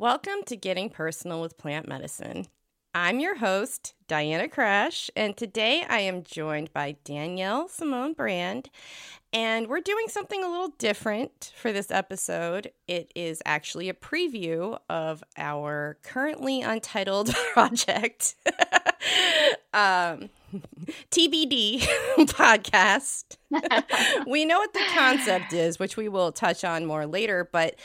Welcome to Getting Personal with Plant Medicine. I'm your host, Diana Krach, and today I am joined by Danielle Simone Brand, and we're doing something a little different for this episode. It is actually a preview of our currently untitled project, um, TBD podcast. we know what the concept is, which we will touch on more later, but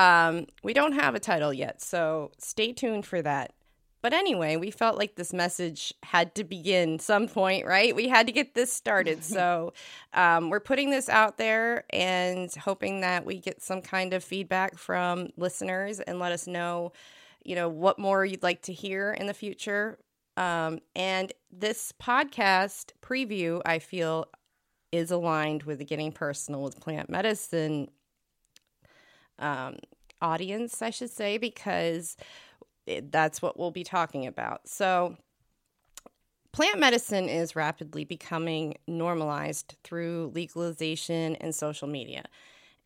um, we don't have a title yet, so stay tuned for that. But anyway, we felt like this message had to begin some point, right? We had to get this started. so um, we're putting this out there and hoping that we get some kind of feedback from listeners and let us know, you know, what more you'd like to hear in the future. Um, and this podcast preview, I feel, is aligned with the Getting Personal with Plant Medicine um, audience, I should say, because it, that's what we'll be talking about. So, plant medicine is rapidly becoming normalized through legalization and social media.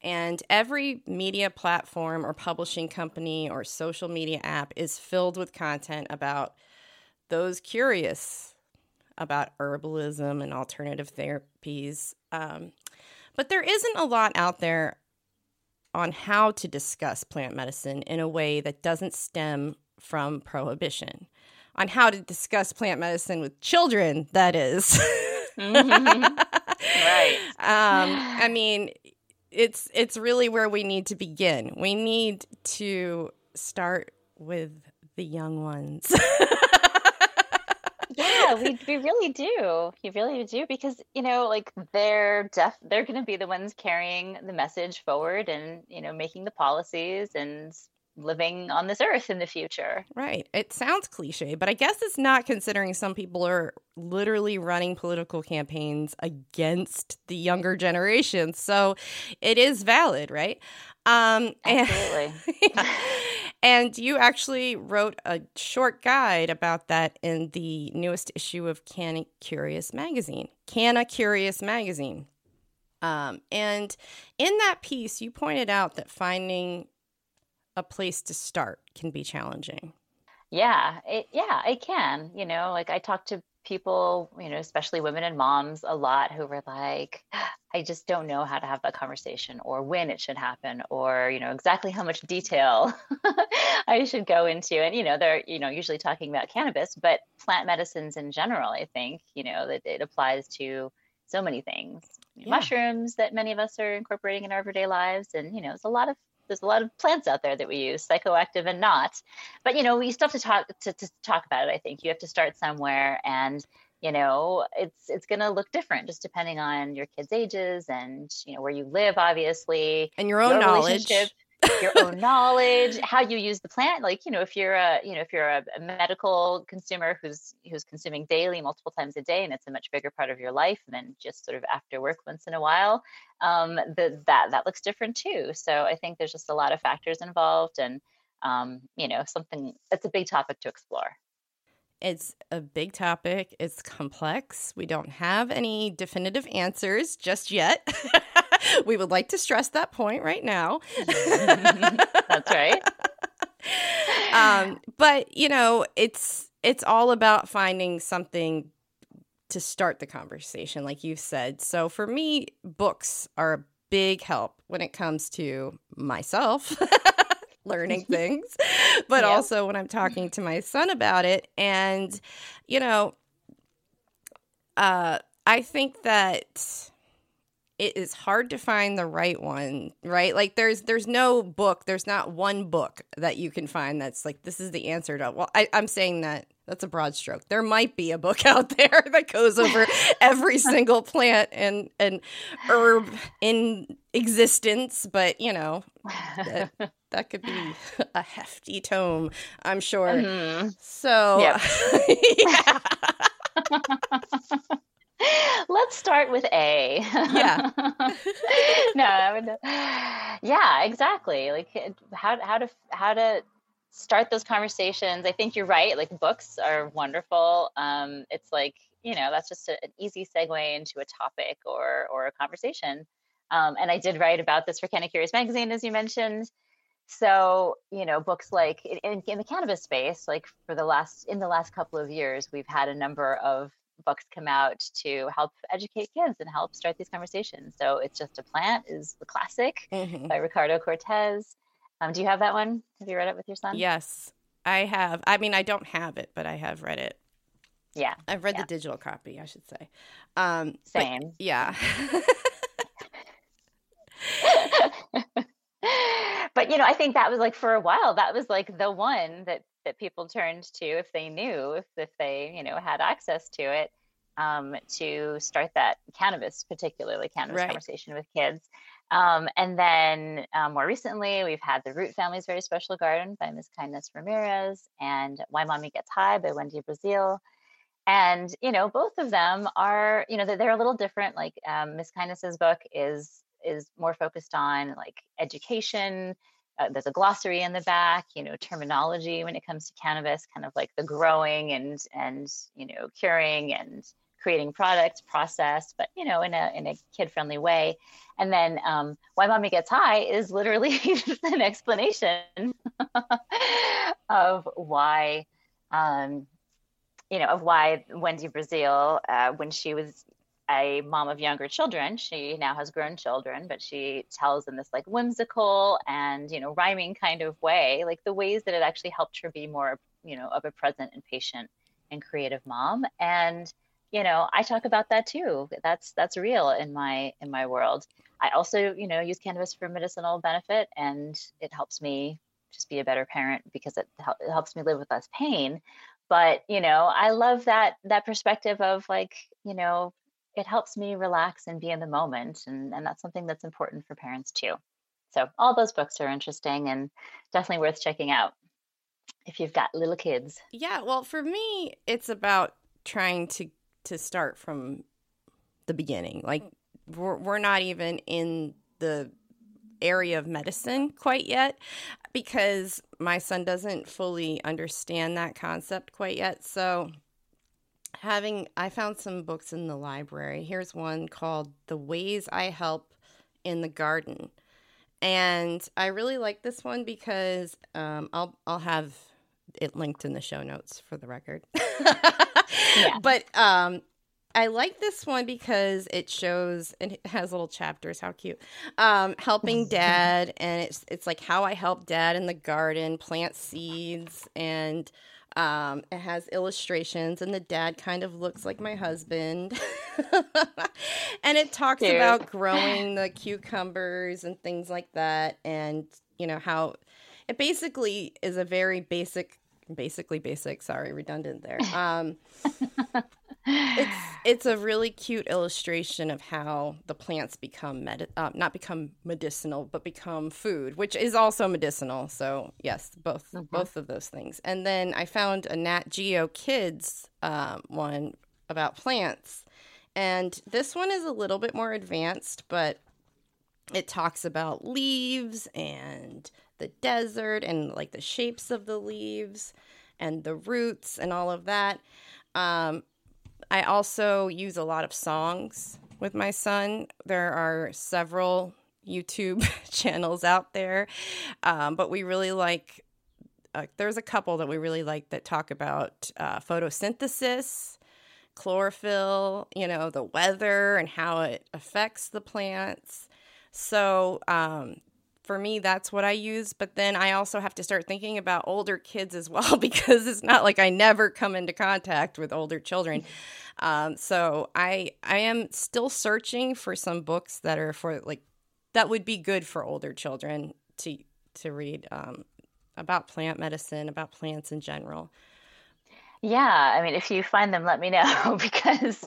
And every media platform or publishing company or social media app is filled with content about those curious about herbalism and alternative therapies. Um, but there isn't a lot out there on how to discuss plant medicine in a way that doesn't stem from prohibition, on how to discuss plant medicine with children, that is. mm-hmm. Right. Um, I mean, it's it's really where we need to begin. We need to start with the young ones. yeah, we we really do. You really do because you know, like they're def they're going to be the ones carrying the message forward and you know making the policies and living on this earth in the future. Right. It sounds cliche, but I guess it's not considering some people are literally running political campaigns against the younger generation. So it is valid, right? Um, Absolutely. And, and you actually wrote a short guide about that in the newest issue of Canna Curious magazine. CannaCurious magazine. Um, and in that piece, you pointed out that finding a place to start can be challenging. Yeah, it, yeah, it can. You know, like I talk to people, you know, especially women and moms a lot who were like, I just don't know how to have that conversation or when it should happen or, you know, exactly how much detail I should go into. And, you know, they're, you know, usually talking about cannabis, but plant medicines in general, I think, you know, that it applies to so many things. Yeah. Mushrooms that many of us are incorporating in our everyday lives. And, you know, there's a lot of there's a lot of plants out there that we use, psychoactive and not. But you know, we still have to talk to, to talk about it. I think you have to start somewhere, and you know, it's it's going to look different just depending on your kids' ages and you know where you live, obviously, and your own your knowledge your own knowledge, how you use the plant. Like, you know, if you're a, you know, if you're a, a, medical consumer who's who's consuming daily, multiple times a day, and it's a much bigger part of your life than just sort of after work once in a while, um, the, that that looks different too. So I think there's just a lot of factors involved, and um, you know, something. that's a big topic to explore. It's a big topic. It's complex. We don't have any definitive answers just yet. we would like to stress that point right now. That's right. Um, but you know, it's it's all about finding something to start the conversation, like you said. So for me, books are a big help when it comes to myself. Learning things, but yep. also when I'm talking to my son about it. And, you know, uh, I think that it is hard to find the right one right like there's there's no book there's not one book that you can find that's like this is the answer to well I, i'm saying that that's a broad stroke there might be a book out there that goes over every single plant and and herb in existence but you know that, that could be a hefty tome i'm sure mm-hmm. so yep. yeah Let's start with A. Yeah. no, yeah, exactly. Like how how to how to start those conversations. I think you're right. Like books are wonderful. Um, it's like you know that's just a, an easy segue into a topic or or a conversation. Um, and I did write about this for CannaCurious magazine, as you mentioned. so you know books like in, in the cannabis space like for the last in the last couple of years we've had a number of books come out to help educate kids and help start these conversations so it's just a plant is the classic mm-hmm. by ricardo cortes um, do you have that one? Have you read it with your son? Yes i have. I mean i don't have it but i have read it. Yeah i've read yeah. the digital copy i should say. Um, same. yeah. But you know, I think that was like for a while, that was like the one that that people turned to if they knew, if if they you know had access to it, um, to start that cannabis, particularly cannabis right. conversation with kids. Um, and then um, more recently, we've had the Root Family's Very Special Garden by Miss Kindness Ramirez and Why Mommy Gets High by Wendy Brazil. And, you know, both of them are, you know, they're, they're a little different. Like um, Miss Kindness's book is is more focused on like education. Uh, there's a glossary in the back, you know, terminology when it comes to cannabis, kind of like the growing and and you know curing and creating products process, but you know in a in a kid friendly way. And then um, why mommy gets high is literally an explanation of why. Um, you know, of why Wendy Brazil, uh, when she was a mom of younger children. She now has grown children, but she tells in this like whimsical and, you know, rhyming kind of way, like the ways that it actually helped her be more, you know, of a present and patient and creative mom. And, you know, I talk about that too. That's that's real in my in my world. I also, you know, use cannabis for medicinal benefit and it helps me just be a better parent because it, it helps me live with less pain but you know i love that that perspective of like you know it helps me relax and be in the moment. And, and that's something that's important for parents too. So all those books are interesting and definitely worth checking out if you've got little kids. Yeah, well, for me, it's about trying to to start from the beginning. Like we're, we're not even in the area of medicine quite yet because my son doesn't fully understand that concept quite yet. So having I found some books in the library. Here's one called The Ways I Help in the Garden. And I really like this one because um, I'll I'll have it linked in the show notes for the record. yeah. But um, I like this one because it shows and it has little chapters. How cute! Um, helping dad, and it's it's like how I help dad in the garden, plant seeds, and um, it has illustrations, and the dad kind of looks like my husband. and it talks about growing the cucumbers and things like that, and you know how it basically is a very basic, basically basic. Sorry, redundant there. Um, it's it's a really cute illustration of how the plants become med- uh, not become medicinal but become food which is also medicinal so yes both mm-hmm. both of those things and then i found a nat geo kids um, one about plants and this one is a little bit more advanced but it talks about leaves and the desert and like the shapes of the leaves and the roots and all of that um, I also use a lot of songs with my son. There are several YouTube channels out there, um, but we really like. Uh, there's a couple that we really like that talk about uh, photosynthesis, chlorophyll, you know, the weather and how it affects the plants. So um, for me, that's what I use. But then I also have to start thinking about older kids as well because it's not like I never come into contact with older children. Um, so I I am still searching for some books that are for like that would be good for older children to to read um, about plant medicine, about plants in general. Yeah, I mean, if you find them, let me know because,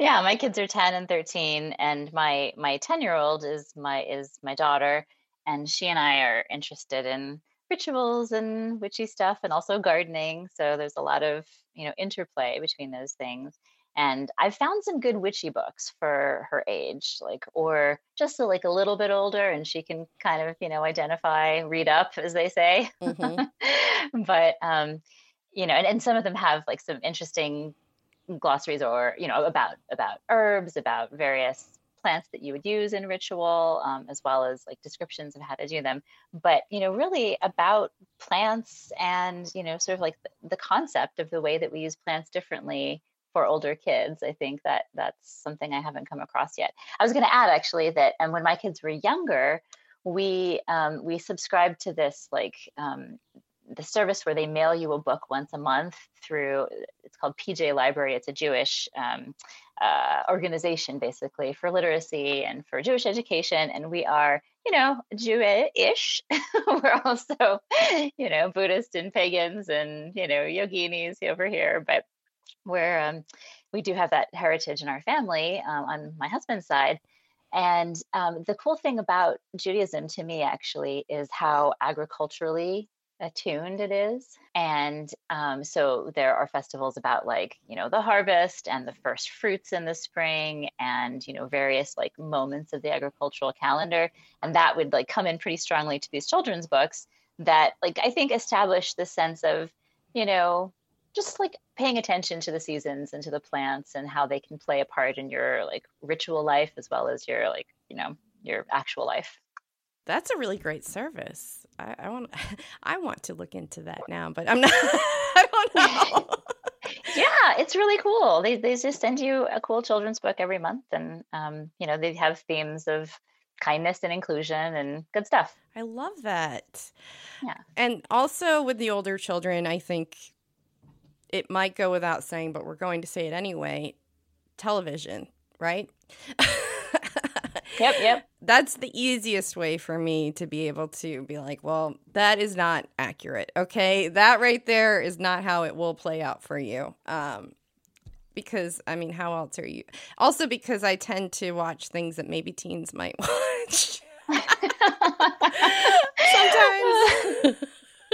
yeah, my kids are ten and thirteen, and my my ten year old is my is my daughter, and she and I are interested in rituals and witchy stuff, and also gardening. So there's a lot of you know interplay between those things. And I've found some good witchy books for her age, like or just a, like a little bit older, and she can kind of you know identify, read up, as they say. Mm-hmm. but um, you know, and, and some of them have like some interesting glossaries or, you know, about about herbs, about various plants that you would use in ritual, um, as well as like descriptions of how to do them. But you know, really about plants and you know, sort of like the, the concept of the way that we use plants differently for older kids. I think that that's something I haven't come across yet. I was going to add actually that, and when my kids were younger, we um, we subscribed to this like um, the service where they mail you a book once a month through it's called PJ Library. It's a Jewish um, uh, organization basically for literacy and for Jewish education, and we are you know Jewish. We're also you know Buddhist and pagans and you know yoginis over here, but we're um, we do have that heritage in our family um, on my husband's side. And um, the cool thing about Judaism to me actually is how agriculturally attuned it is. And um, so there are festivals about like, you know, the harvest and the first fruits in the spring and, you know, various like moments of the agricultural calendar. And that would like come in pretty strongly to these children's books that like I think establish the sense of, you know, just like paying attention to the seasons and to the plants and how they can play a part in your like ritual life as well as your like, you know, your actual life. That's a really great service. I, I want I want to look into that now, but I'm not. I don't know. yeah, it's really cool. They they just send you a cool children's book every month, and um, you know they have themes of kindness and inclusion and good stuff. I love that. Yeah, and also with the older children, I think it might go without saying, but we're going to say it anyway. Television, right? Yep, yep. That's the easiest way for me to be able to be like, well, that is not accurate. Okay. That right there is not how it will play out for you. Um, because I mean, how else are you? Also, because I tend to watch things that maybe teens might watch. Sometimes.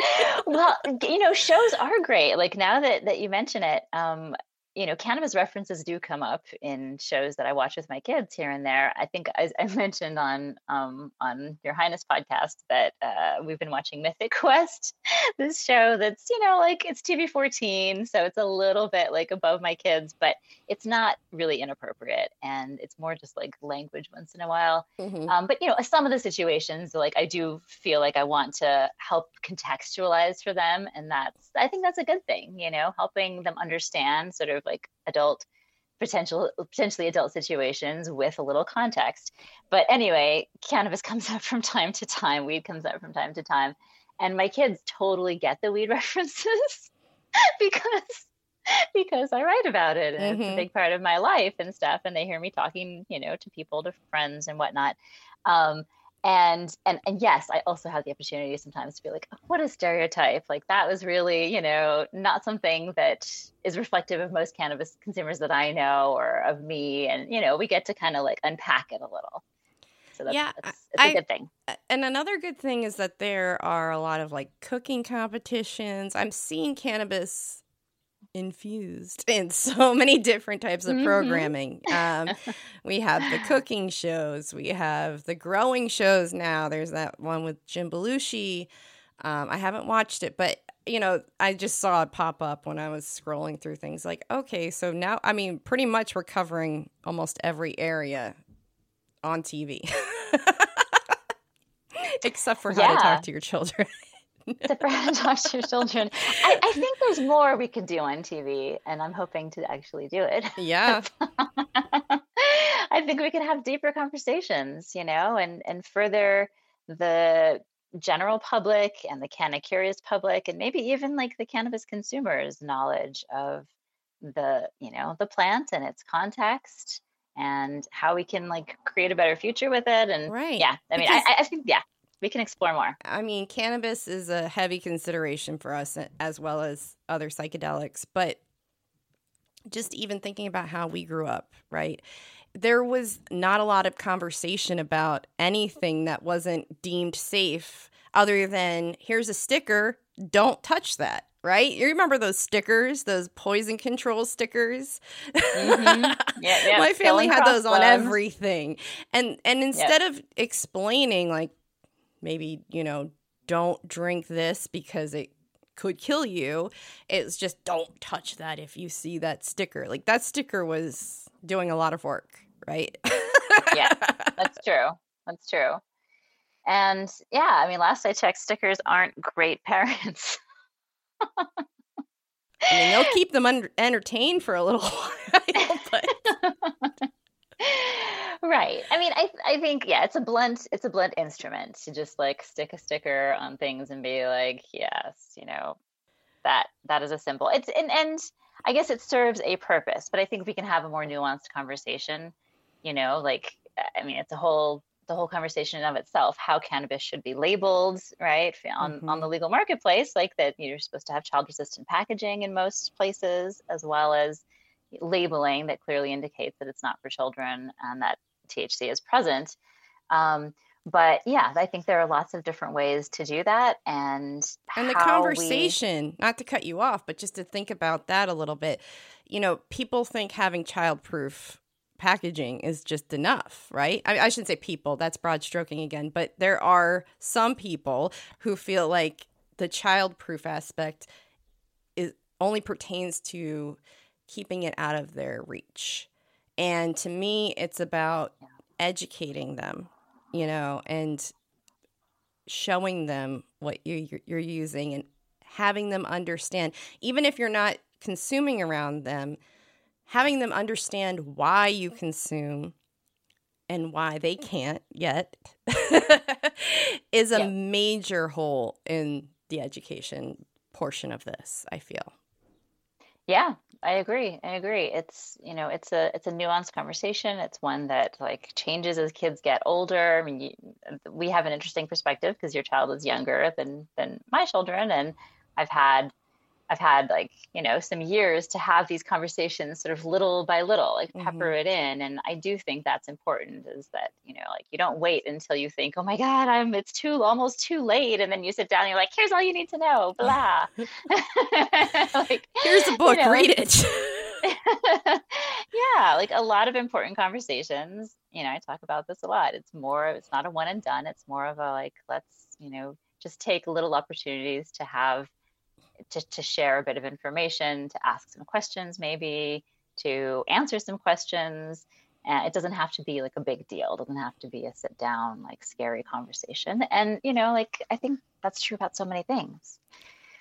well, you know, shows are great. Like now that that you mention it, um, you know, cannabis references do come up in shows that I watch with my kids here and there. I think I, I mentioned on um, on your Highness podcast that uh, we've been watching Mythic Quest, this show that's you know like it's TV fourteen, so it's a little bit like above my kids, but it's not really inappropriate, and it's more just like language once in a while. Mm-hmm. Um, but you know, some of the situations, like I do feel like I want to help contextualize for them, and that's I think that's a good thing. You know, helping them understand sort of like adult potential potentially adult situations with a little context but anyway cannabis comes up from time to time weed comes up from time to time and my kids totally get the weed references because because I write about it and mm-hmm. it's a mm-hmm. big part of my life and stuff and they hear me talking you know to people to friends and whatnot um, and and and yes i also have the opportunity sometimes to be like oh, what a stereotype. Like that was really you know not something that is reflective of most cannabis consumers that i know or of me. And you know we get to kind of like unpack it a little. So that's, yeah that's, I, a good thing. and another good thing is that there are a lot of like cooking competitions. I'm seeing cannabis infused in so many different types of mm-hmm. programming. Um, we have the cooking shows, we have the growing shows now. There's that one with Jim Belushi. Um, I haven't watched it, but you know, I just saw it pop up when I was scrolling through things. Like, okay, so now, I mean, pretty much we're covering almost every area on TV, except for how yeah. to talk to your children to talk to your children. I, I, think there's more we could do on TV, and I'm hoping to actually do it. Yeah. I think we could have deeper conversations, you know, and and further the general public and the canna curious public, and maybe even like the cannabis consumers' knowledge of the you know the plant and its context and how we can like create a better future with it and right yeah i mean I, I think yeah we can explore more. I mean, cannabis is a heavy consideration for us as well as other psychedelics, but just even thinking about how we grew up, right? There was not a lot of conversation about anything that wasn't deemed safe other than here's a sticker, don't touch that right? You remember those stickers, those poison control stickers? Mm-hmm. Yeah, yeah. My family had those on everything. And and instead yep. of explaining like maybe, you know, don't drink this because it could kill you. It's just don't touch that if you see that sticker. Like that sticker was doing a lot of work, right? yeah, that's true. That's true. And yeah, I mean, last I checked, stickers aren't great parents. I mean, they'll keep them un- entertained for a little while, but right. I mean, I I think yeah, it's a blunt it's a blunt instrument to just like stick a sticker on things and be like, yes, you know, that that is a symbol. It's and and I guess it serves a purpose, but I think we can have a more nuanced conversation. You know, like I mean, it's a whole the whole conversation of itself how cannabis should be labeled right on mm-hmm. on the legal marketplace like that you're supposed to have child resistant packaging in most places as well as labeling that clearly indicates that it's not for children and that THC is present um, but yeah i think there are lots of different ways to do that and and the conversation we... not to cut you off but just to think about that a little bit you know people think having childproof packaging is just enough, right? I, I, shouldn't say people, that's broad stroking again, but there are some people who feel like the childproof aspect is only pertains to keeping it out of their reach. And to me, it's about educating them, you know, and showing them what you, you're using and having them understand, even if you're not consuming around them having them understand why you consume and why they can't yet is a yeah. major hole in the education portion of this i feel yeah i agree i agree. It's you know it's a it's a nuanced conversation. It's one that like changes as kids get older. I mean you, we have an interesting perspective because your child is younger than than my children and i've had I've had like, you know, some years to have these conversations sort of little by little, like pepper mm-hmm. it in. And I do think that's important is that, you know, like you don't wait until you think, oh my God, I'm it's too almost too late. And then you sit down and you're like, here's all you need to know, blah. like here's a book, you know, read it. yeah, like a lot of important conversations. You know, I talk about this a lot. It's more, it's not a one and done. It's more of a like, let's, you know, just take little opportunities to have to, to share a bit of information, to ask some questions, maybe to answer some questions. And it doesn't have to be like a big deal. It doesn't have to be a sit down, like scary conversation. And, you know, like I think that's true about so many things.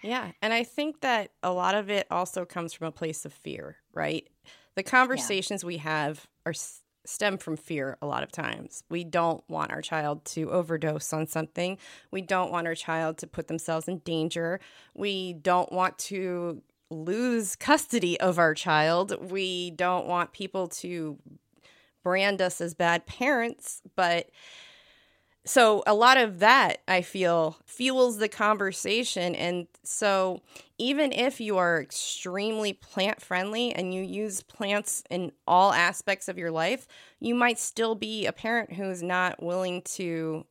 Yeah. And I think that a lot of it also comes from a place of fear, right? The conversations yeah. we have are stem from fear a lot of times. We don't want our child to overdose on something. We don't want our child to put themselves in danger. We don't want to lose custody of our child. We don't want people to brand us as bad parents, but so a lot of that I feel fuels the conversation. And so even if you are extremely plant friendly and you use plants in all aspects of your life, you might still be a parent who's not willing to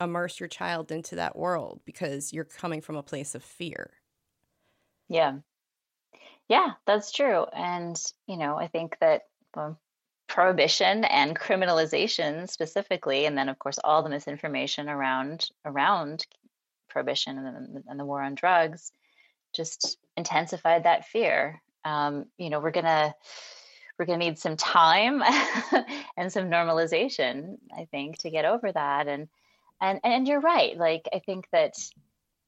immerse your child into that world because you're coming from a place of fear. Yeah. Yeah, that's true. And, you know, I think that well, prohibition and criminalization specifically, and then of course all the misinformation around around prohibition and, and the war on drugs, just intensified that fear. Um, you know, we're gonna we're gonna need some time and some normalization, I think, to get over that. And and and you're right. Like I think that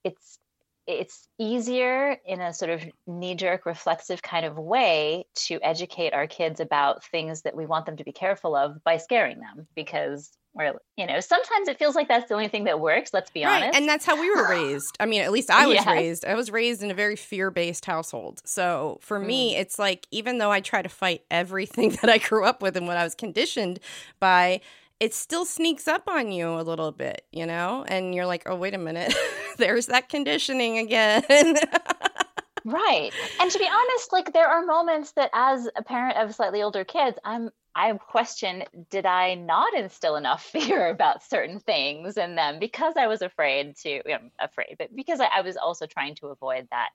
it's it's easier in a sort of knee jerk reflexive kind of way to educate our kids about things that we want them to be careful of by scaring them because we're you know sometimes it feels like that's the only thing that works let's be right. honest and that's how we were raised i mean at least i was yes. raised i was raised in a very fear-based household so for mm. me it's like even though i try to fight everything that i grew up with and what i was conditioned by it still sneaks up on you a little bit, you know? And you're like, oh, wait a minute, there's that conditioning again. right. And to be honest, like there are moments that as a parent of slightly older kids, I'm I question did I not instill enough fear about certain things in them because I was afraid to, you know, afraid, but because I, I was also trying to avoid that,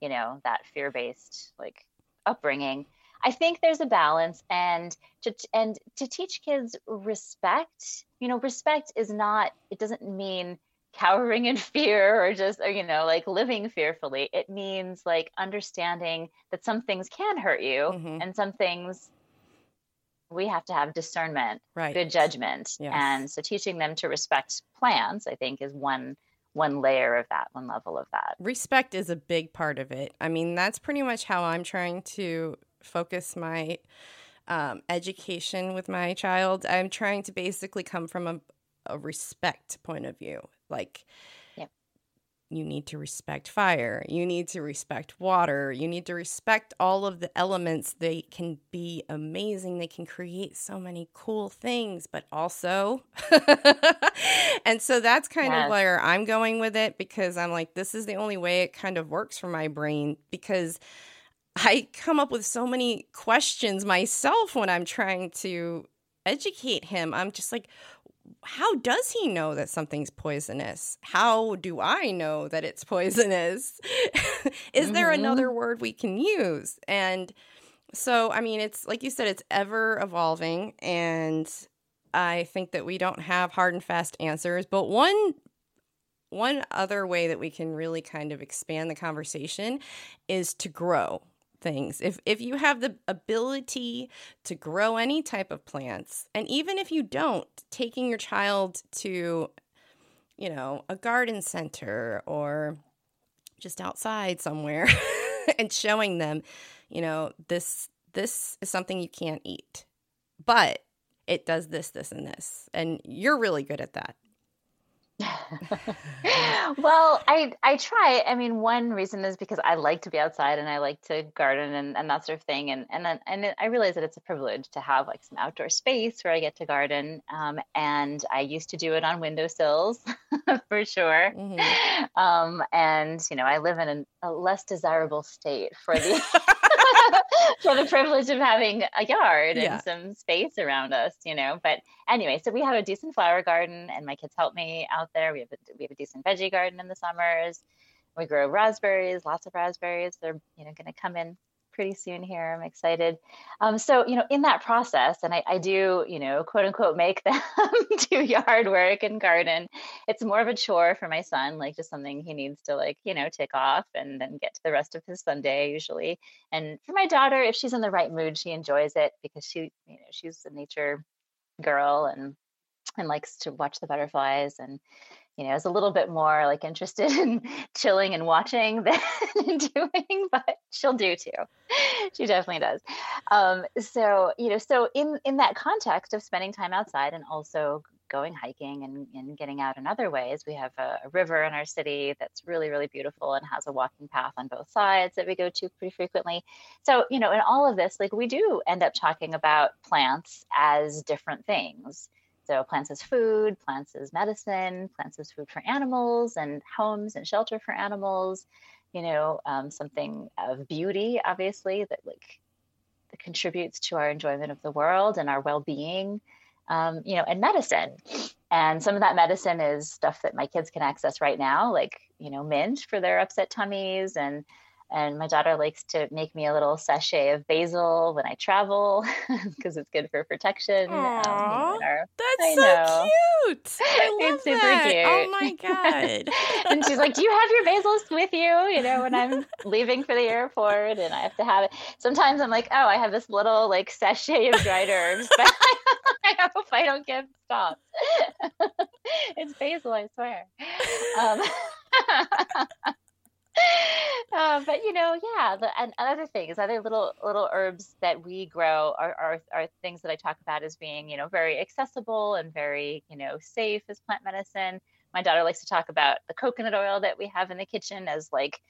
you know, that fear based like upbringing. I think there's a balance and to and to teach kids respect, you know, respect is not it doesn't mean cowering in fear or just or, you know like living fearfully it means like understanding that some things can hurt you mm-hmm. and some things we have to have discernment, right. good judgment. Yes. And so teaching them to respect plants, I think, is one one layer of that, one level of that. Respect is a big part of it. I mean, that's pretty much how I'm trying to focus my um, education with my child. I'm trying to basically come from a, a respect point of view. Like, you need to respect fire. You need to respect water. You need to respect all of the elements. They can be amazing. They can create so many cool things, but also. and so that's kind yes. of where I'm going with it because I'm like, this is the only way it kind of works for my brain because I come up with so many questions myself when I'm trying to educate him. I'm just like, how does he know that something's poisonous? How do I know that it's poisonous? Is mm-hmm. there another word we can use? And so, I mean, it's like you said, it's ever evolving. And I think that we don't have hard and fast answers. But one one other way that we can really kind of expand the conversation is to grow things. If if you have the ability to grow any type of plants, and even if you don't, taking your child to you know, a garden center or just outside somewhere and showing them, you know, this this is something you can't eat. But it does this this and this. And you're really good at that. well, I I try. I mean, one reason is because I like to be outside and I like to garden and, and that sort of thing. And and and I realize that it's a privilege to have like some outdoor space where I get to garden. Um, and I used to do it on windowsills for sure. Mm-hmm. Um, and you know, I live in a, a less desirable state for the for the privilege of having a yard yeah. and some space around us, you know. But anyway, so we have a decent flower garden, and my kids help me out there. We have a, we have a decent veggie garden in the summers. We grow raspberries, lots of raspberries. They're you know going to come in pretty soon here. I'm excited. Um, so, you know, in that process, and I, I, do, you know, quote unquote, make them do yard work and garden. It's more of a chore for my son, like just something he needs to, like, you know, tick off and then get to the rest of his Sunday usually. And for my daughter, if she's in the right mood, she enjoys it because she, you know, she's a nature girl and and likes to watch the butterflies and you know, is a little bit more like interested in chilling and watching than doing, but she'll do too. She definitely does. Um, so, you know, so in in that context of spending time outside and also going hiking and, and getting out in other ways, we have a, a river in our city that's really, really beautiful and has a walking path on both sides that we go to pretty frequently. So, you know, in all of this, like we do end up talking about plants as different things so, plants as food, plants as medicine, plants as food for animals, and homes and shelter for animals. You know, um, something of beauty, obviously, that like that contributes to our enjoyment of the world and our well-being. Um, you know, and medicine. And some of that medicine is stuff that my kids can access right now, like you know, mint for their upset tummies and and my daughter likes to make me a little sachet of basil when I travel because it's good for protection. Aww, um, our, that's so cute. I love it's super that. cute. Oh my god! and she's like, "Do you have your basils with you?" You know, when I'm leaving for the airport, and I have to have it. Sometimes I'm like, "Oh, I have this little like sachet of dried herbs, but I hope I don't get stopped." it's basil, I swear. Um, uh, but you know, yeah, the, and other things, other little little herbs that we grow are, are are things that I talk about as being, you know, very accessible and very, you know, safe as plant medicine. My daughter likes to talk about the coconut oil that we have in the kitchen as like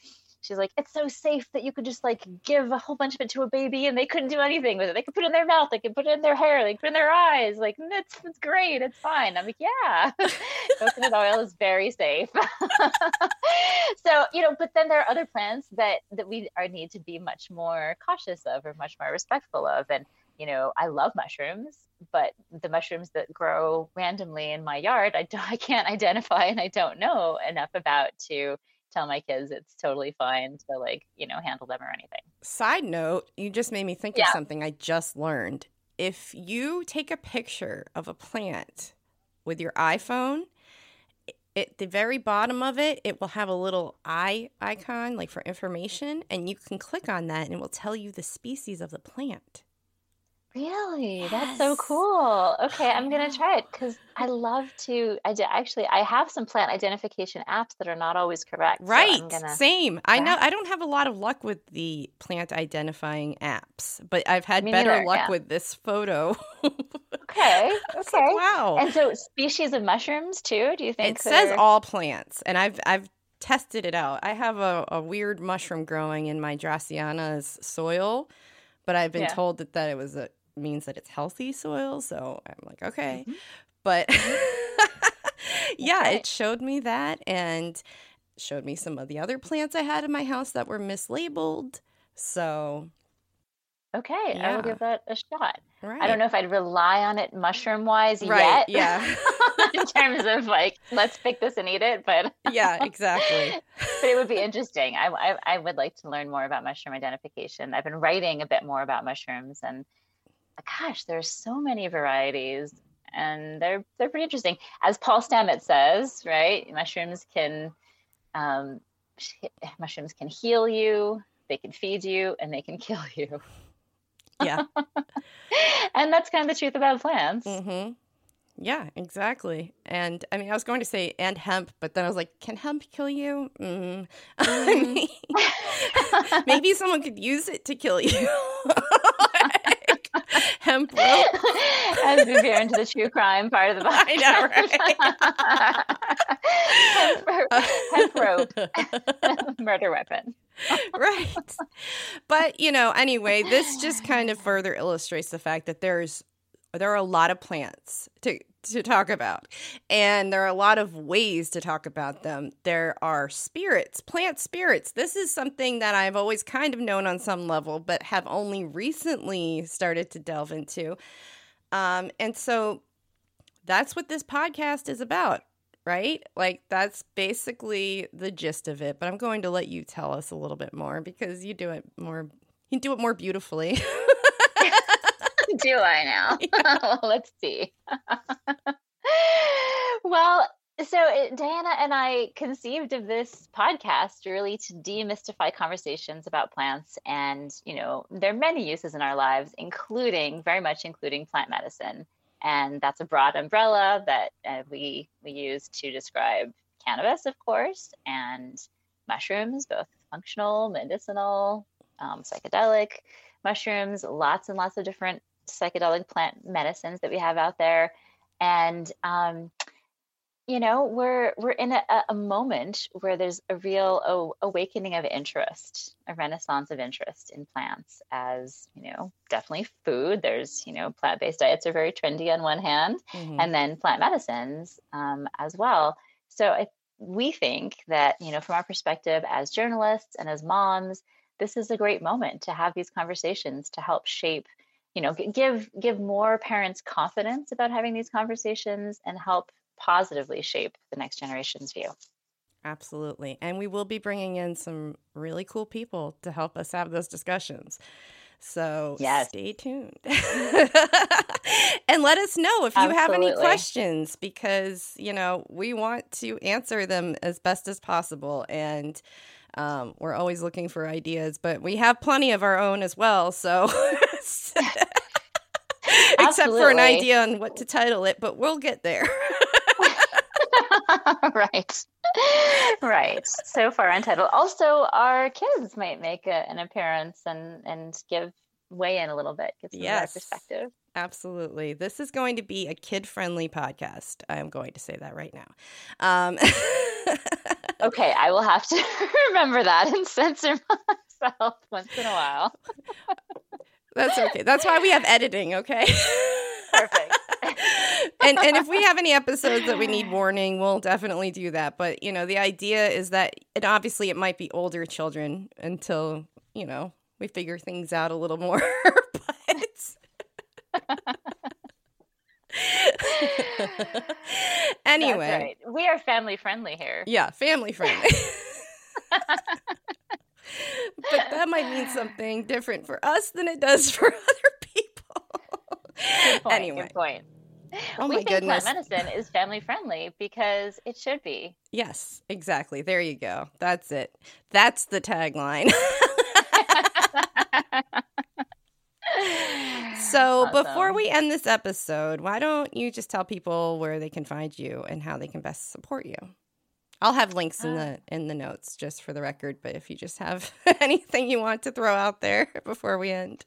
she's like, it's so safe that you could just like give a whole bunch of it to a baby and they couldn't do anything with it. They could put it in their mouth, they could put it in their hair, they could put it in their eyes. Like, it's, it's great, it's fine. I'm like, yeah, coconut oil is very safe. so, you know, but then there are other plants that, that we are need to be much more cautious of or much more respectful of. And, you know, I love mushrooms, but the mushrooms that grow randomly in my yard, I, don't, I can't identify and I don't know enough about to tell my kids it's totally fine to like, you know, handle them or anything. Side note, you just made me think yeah. of something I just learned. If you take a picture of a plant with your iPhone, at the very bottom of it, it will have a little eye icon, like for information, and you can click on that and it will tell you the species of the plant. Really? That's so cool. Okay, I'm gonna try it because I love to. I d- actually I have some plant identification apps that are not always correct. so Right. Gonna. Same. I know I don't have a lot of luck with the plant identifying apps, but I've had Me better neither, luck yeah. with this photo. Okay. It's like, Okay. wow. And so species of mushrooms too. Do you think It says all plants, and I've I've tested it out. I have a, a weird mushroom growing in my Dracaena's soil, but I've been Yeah. told that that it was a means that it's healthy soil. So I'm like, okay, Mhm. but yeah, Okay. it showed me that and showed me some of the other plants I had in my house that were mislabeled. So Okay, I will give that a shot. right, I don't know if I'd rely on it mushroom wise Right, yet. yeah. in terms of like, let's pick this and eat it, but Yeah, exactly. but it would be interesting. I, I I would like to learn more about mushroom identification. I've been writing a bit more about mushrooms, and gosh, there's so many varieties, and they're they're pretty interesting. As Paul Stamets says, right? Mushrooms can um, mushrooms can heal you, they can feed you, and they can kill you. Yeah. and that's kind of the truth about plants. Mm-hmm. Yeah, exactly. And I mean, I was going to say and hemp, but then I was like, can hemp kill you? Mm. I mean, maybe someone could use it to kill you. Hemp rope. As we veer into the true crime part of the book. I hemp, hemp rope, murder weapon. right. But, you know, anyway, this just kind of further illustrates the fact that there's there are a lot of plants to to talk about. And there are a lot of ways to talk about them. There are spirits plant spirits. This is something that i've always kind of known on some level but have only recently started to delve into. Um, and so that's what this podcast is about right? Like that's basically the gist of it. But i'm going to let you tell us a little bit more because you do it more you do it more beautifully Do I now? well, let's see. well, so it, Diana and I conceived of this podcast really to demystify conversations about plants, and you know, there are many uses in our lives, including very much including plant medicine, and that's a broad umbrella that uh, we we use to describe cannabis, of course, and mushrooms, both functional, medicinal, um, psychedelic mushrooms, lots and lots of different psychedelic plant medicines that we have out there. And um, you know we're we're in a, a moment where there's a real oh, awakening of interest a renaissance of interest in plants as you know definitely food. There's you know plant-based diets are very trendy on one hand Mhm. and then plant medicines um, as well. So I, we think that you know from our perspective as journalists and as moms this is a great moment to have these conversations to help shape you know give give more parents confidence about having these conversations and help positively shape the next generation's view Absolutely. And we will be bringing in some really cool people to help us have those discussions. So Yes. stay tuned. and let us know if you have any questions because, you know, we want to answer them as best as possible. And um, we're always looking for ideas, but we have plenty of our own as well. So. Except for an idea on what to title it, but we'll get there. right right so far untitled also our kids might make a, an appearance and and give weigh in a little bit give some Yes. perspective Absolutely. This is going to be a kid friendly podcast. I'm going to say that right now. Um, okay i will have to remember that and censor myself once in a while that's okay. That's why we have editing, okay? perfect and and if we have any episodes that we need warning, we'll definitely do that. But you know, the idea is that and obviously it might be older children until, you know, we figure things out a little more. but anyway, right. we are family friendly here Yeah, family friendly. but that might mean something different for us than it does for other people. Good point, anyway, good point oh we my think goodness. plant medicine is family friendly because it should be Yes, exactly. There you go. That's it. That's the tagline. So awesome. before we end this episode, why don't you just tell people where they can find you and how they can best support you? I'll have links in the in the notes just for the record, but if you just have anything you want to throw out there before we end.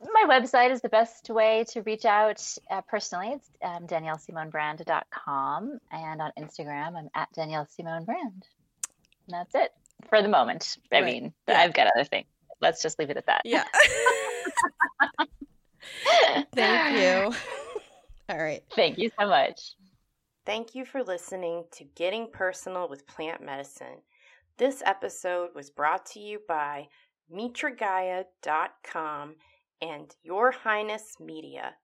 My website is the best way to reach out uh, personally. It's um, daniellesimonebrand.com. And on Instagram, I'm at Danielle Simone Brand. And that's it for the moment. I right. mean, yeah. I've got other things. Let's just leave it at that. Yeah. Thank you. All right. Thank you so much. Thank you for listening to Getting Personal with Plant Medicine. This episode was brought to you by MitraGaia.com and Your Highness Media.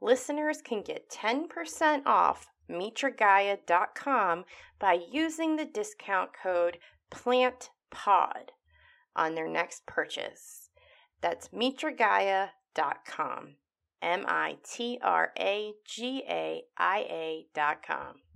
Listeners can get 10% off MitraGaia.com by using the discount code PLANTPOD on their next purchase. That's MitraGaia.com. M I T R A G A I A dot com.